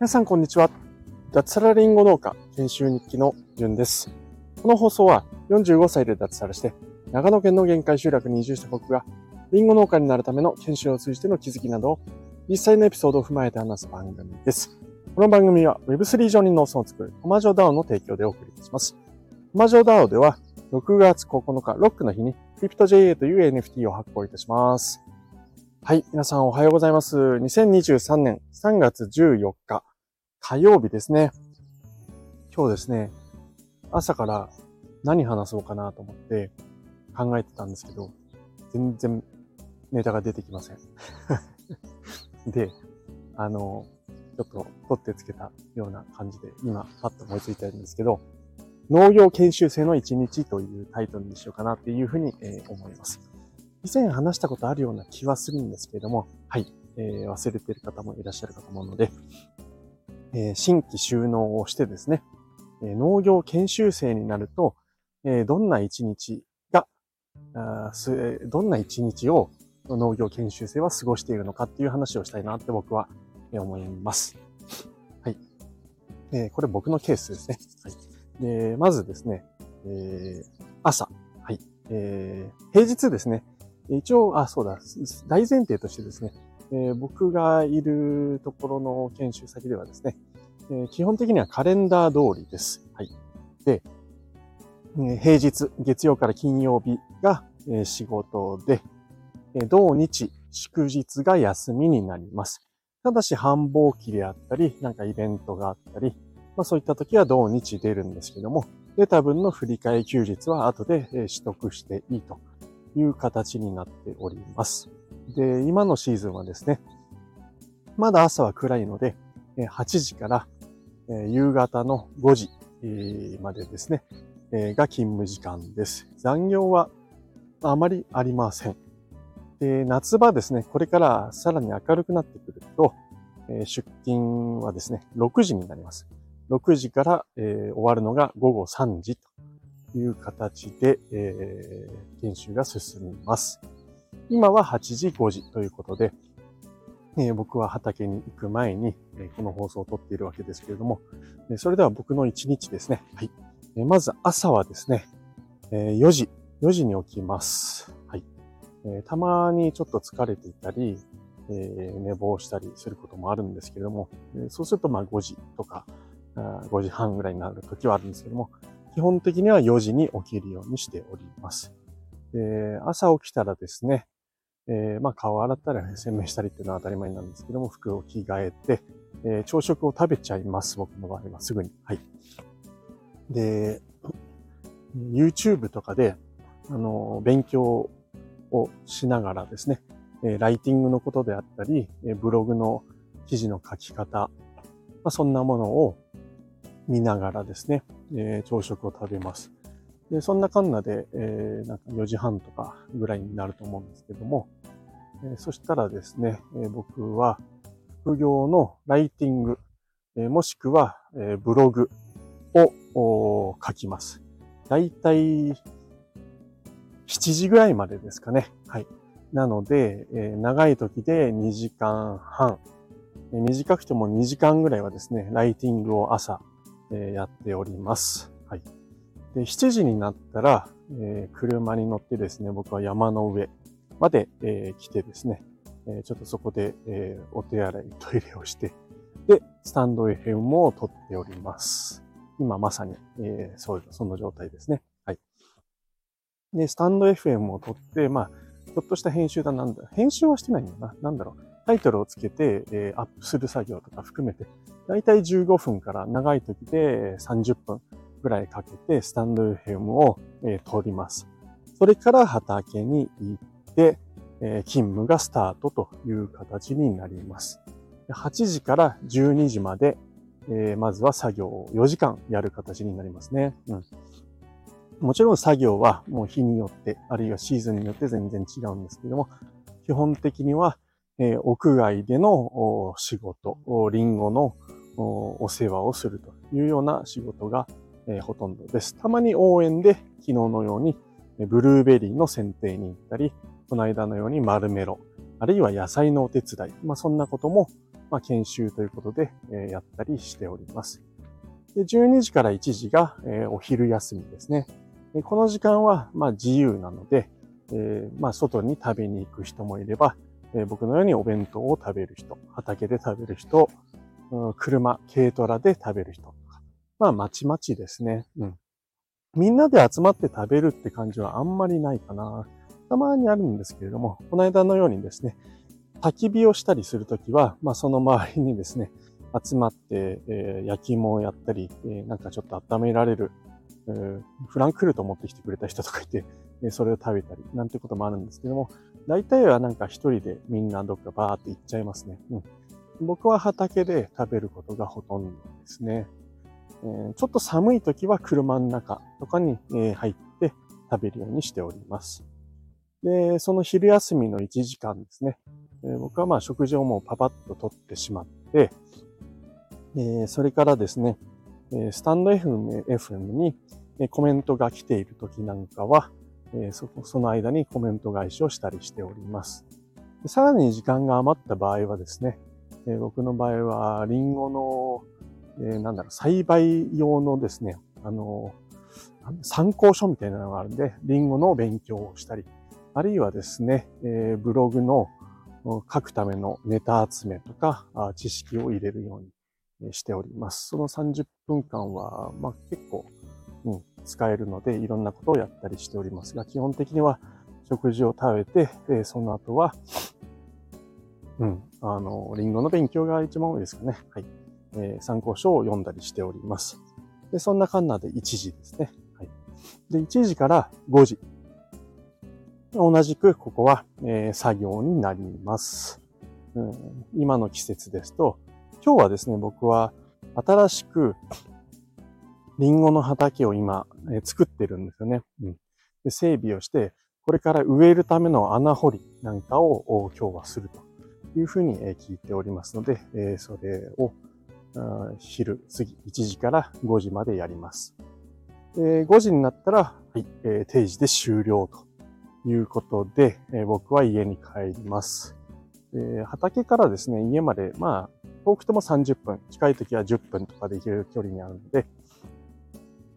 皆さんこんにちは。脱サラリンゴ農家研修日記のじゅんです。この放送は45歳で脱サラして長野県の限界集落に移住した僕がリンゴ農家になるための研修を通じての気づきなど実際のエピソードを踏まえて話す番組です。この番組は Web3 上に農村を作るコマジョ DAO の提供でお送りいたします。コマジョ DAO では6月9日ロックの日に CryptoJA という NFT を発行いたします。はい。皆さんおはようございます。2023年3月14日火曜日ですね。今日ですね、朝から何話そうかなと思って考えてたんですけど、全然ネタが出てきません。で、あの、ちょっと取ってつけたような感じで今パッと思いついてるんですけど、農業研修生の一日というタイトルにしようかなっていうふうに、え思います。以前話したことあるような気はするんですけれども、はい、えー、忘れてる方もいらっしゃるかと思うので、えー、新規収納をしてですね、えー、農業研修生になると、えー、どんな一日があす、どんな一日を農業研修生は過ごしているのかっていう話をしたいなって僕は思います。はい。えー、これ僕のケースですね。はい。で、まずですね、えー、朝。はい。えー、平日ですね。一応、あ、そうだ、大前提としてですね、えー、僕がいるところの研修先ではですね、えー、基本的にはカレンダー通りです。はい。で、えー、平日、月曜から金曜日が、え仕事で、え土日、祝日が休みになります。ただし繁忙期であったり、なんかイベントがあったり、まあそういった時は土日出るんですけども、出た分の振り替え休日は後で取得していいという形になっております。で、今のシーズンはですね、まだ朝は暗いので、8時から夕方の5時までですね、が勤務時間です。残業はあまりありません。で夏場ですね、これからさらに明るくなってくると、出勤はですね、6時になります。6時から、終わるのが午後3時という形で、えー、研修が進みます。今は8時5時ということで、えー、僕は畑に行く前に、え、この放送を撮っているわけですけれども、え、それでは僕の1日ですね。はい。えまず朝はですね、え4時、4時に起きます。はい。えたまにちょっと疲れていたり、え寝坊したりすることもあるんですけれども、そうするとまあ5時とか、5時半ぐらいになる時はあるんですけども、基本的には4時に起きるようにしております。で朝起きたらですね、えー、まあ顔洗ったり洗面したりっていうのは当たり前なんですけども、服を着替えて、えー、朝食を食べちゃいます。僕の場合はすぐに。はい。で、YouTube とかで、あの、勉強をしながらですね、えー、ライティングのことであったり、えブログの記事の書き方、まあ、そんなものを見ながらですね、え朝食を食べます。で、そんなかんなで、えー、なんか4時半とかぐらいになると思うんですけども、えー、そしたらですね、えー、僕は副業のライティング、えー、もしくは、えー、ブログを書きます。だいたい7時ぐらいまでですかね。はい。なので、えー、長い時で2時間半、え、短くても2時間ぐらいはですね、ライティングを朝、え、やっております。はい。で、7時になったら、えー、車に乗ってですね、僕は山の上まで、えー、来てですね、え、ちょっとそこで、え、お手洗い、トイレをして、で、スタンド FM を撮っております。今まさに、えー、そういう、その状態ですね。はい。で、スタンド FM を撮って、まあ、ちょっとした編集だなんだ。編集はしてないんだな？なんだろう。タイトルをつけて、えー、アップする作業とか含めて、だいたい15分から長い時で30分ぐらいかけてスタンド FM を、えー、通ります。それから畑に行って、えー、勤務がスタートという形になります。8時から12時まで、えー、まずは作業を4時間やる形になりますね。うん。もちろん作業はもう日によって、あるいはシーズンによって全然違うんですけども、基本的には、えー、屋外での仕事、リンゴのお世話をするというような仕事がえー、ほとんどです。たまに応援で昨日のようにブルーベリーの剪定に行ったり、この間のようにマルメロ、あるいは野菜のお手伝い、まあ、そんなことも、まあ、研修ということで、え、やったりしております。で12時から1時が、え、お昼休みですね。この時間は、ま、自由なので、え、ま、外に食べに行く人もいれば、えー、僕のようにお弁当を食べる人、畑で食べる人、うん、車、軽トラで食べる人とか。まあ、まちまちですね。うん。みんなで集まって食べるって感じはあんまりないかな。たまにあるんですけれども、この間のようにですね、焚き火をしたりするときは、まあ、その周りにですね、集まって、えー、焼き芋をやったり、えー、なんかちょっと温められる、えー、フランクフルトを持ってきてくれた人とかいて、えそれを食べたり、なんてこともあるんですけども、大体はなんか一人でみんなどっかバーって行っちゃいますね。うん。僕は畑で食べることがほとんどですね。えー、ちょっと寒い時は車の中とかに、え入って食べるようにしております。で、その昼休みの1時間ですね。えー、僕はまあ食事をもうパパッと取ってしまって、えー、それからですね、えスタンド FM, FM にコメントが来ている時なんかは、えそその間にコメント返しをしたりしております。さらに時間が余った場合はですね、え僕の場合はリンゴの、えなんだろう、栽培用のですね、あの、参考書みたいなのがあるんで、リンゴの勉強をしたり、あるいはですね、えブログの書くためのネタ集めとか、知識を入れるようにしております。その30分間は、まあ、結構、うん、使えるので、いろんなことをやったりしておりますが、基本的には食事を食べて、えその後は、うん、あの、リンゴの勉強が一番多いですかね。はい。えー、参考書を読んだりしております。で、そんなカンナで1時ですね。はい。で、1時から5時。同じく、ここは、えー、作業になります、うん。今の季節ですと、今日はですね、僕は新しくリンゴの畑を今、作ってるんですよね、うん。で。整備をして、これから植えるための穴掘りなんかを今日はするというふうに聞いておりますので、それを昼過ぎ1時から5時までやります。5時になったら、はい、定時で終了ということで、僕は家に帰ります。畑からですね、家まで、まあ、遠くても30分、近い時は10分とかで行ける距離にあるので、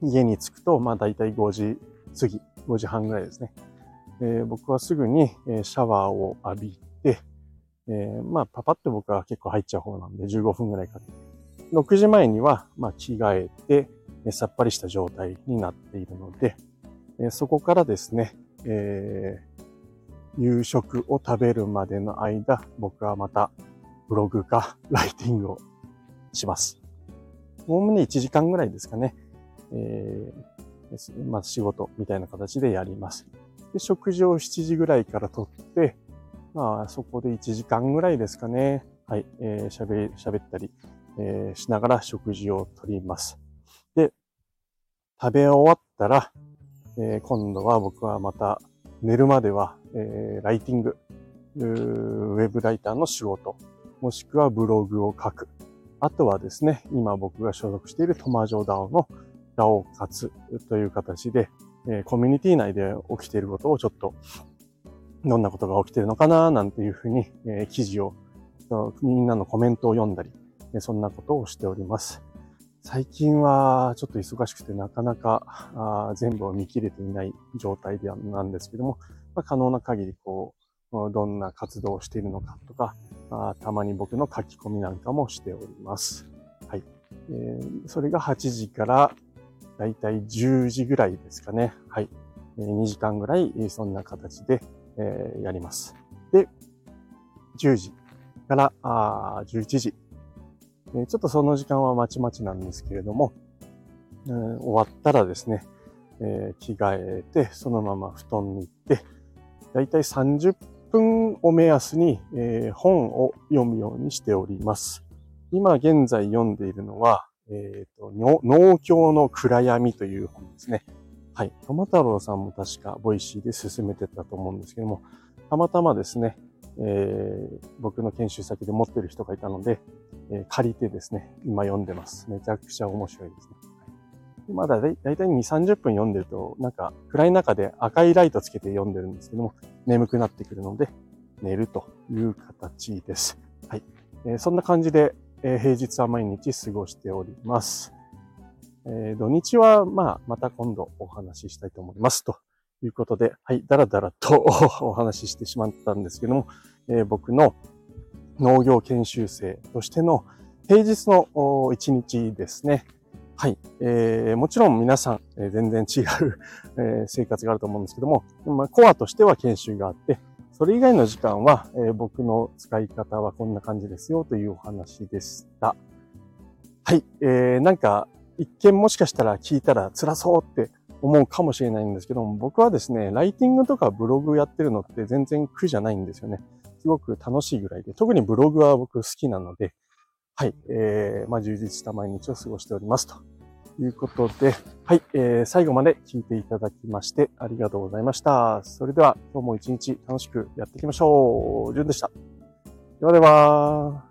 家に着くと、まあ大体5時過ぎ、5時半ぐらいですね。えー、僕はすぐにえシャワーを浴びて、えー、まあパパって僕は結構入っちゃう方なんで15分ぐらいかけて。6時前には、まあ着替えて、さっぱりした状態になっているので、えー、そこからですね、えー、夕食を食べるまでの間、僕はまたブログかライティングをします。おおむね1時間ぐらいですかね。えー、まあ、仕事みたいな形でやります。で、食事を7時ぐらいからとって、まあ、そこで1時間ぐらいですかね。はい、えー、喋、喋ったり、えー、しながら食事をとります。で、食べ終わったら、えー、今度は僕はまた寝るまでは、えー、ライティング、ウェブライターの仕事、もしくはブログを書く。あとはですね、今僕が所属しているトマジョダオのダオ活という形で、えコミュニティ内で起きていることをちょっと、どんなことが起きているのかななんていうふうに、え記事を、みんなのコメントを読んだり、そんなことをしております。最近はちょっと忙しくてなかなかあ全部を見切れていない状態ではなんですけども、まあ、可能な限りこう、どんな活動をしているのかとか、たまに僕の書き込みなんかもしております。はい。えー、それが8時からだいたい10時ぐらいですかね。はい。2時間ぐらい、そんな形で、えー、やります。で、10時からあ11時。えちょっとその時間はまちまちなんですけれども、えー、終わったらですね、えー、着替えて、そのまま布団に行って、だいたい30分を目安に、えー、本を読むようにしております。今現在読んでいるのは、えっ、ー、と、農協の闇という本ですね。はい。トマ太郎さんも確か Voicy で勧めてたと思うんですけども、たまたまですね、えー、僕の研修先で持ってる人がいたので、えー、借りてですね、今読んでます。めちゃくちゃ面白いですね。まだだいたい2、30分読んでると、なんか暗い中で赤いライトつけて読んでるんですけども、眠くなってくるので、寝るという形です。はい。えー、そんな感じで、えー、平日は毎日過ごしております。えー、土日は、まあ、また今度お話ししたいと思います。ということで、はい、だらだらと お話ししてしまったんですけども、えー、僕の農業研修生としての平日の一日ですね。はい。えー、もちろん皆さん、えー、全然違うえ、生活があると思うんですけども、まあ、コアとしては研修があって、それ以外の時間は、えー、僕の使い方はこんな感じですよというお話でした。はい。えー、なんか、一見もしかしたら聞いたら辛そうって思うかもしれないんですけども、僕はですね、ライティングとかブログやってるのって全然苦じゃないんですよね。すごく楽しいぐらいで、特にブログは僕好きなので、はい、えー、まあ、充実した毎日を過ごしておりますということで、はい、えー、最後まで聞いていただきましてありがとうございました。それでは今日も一日楽しくやっていきましょう。じゅんでした。ではでは。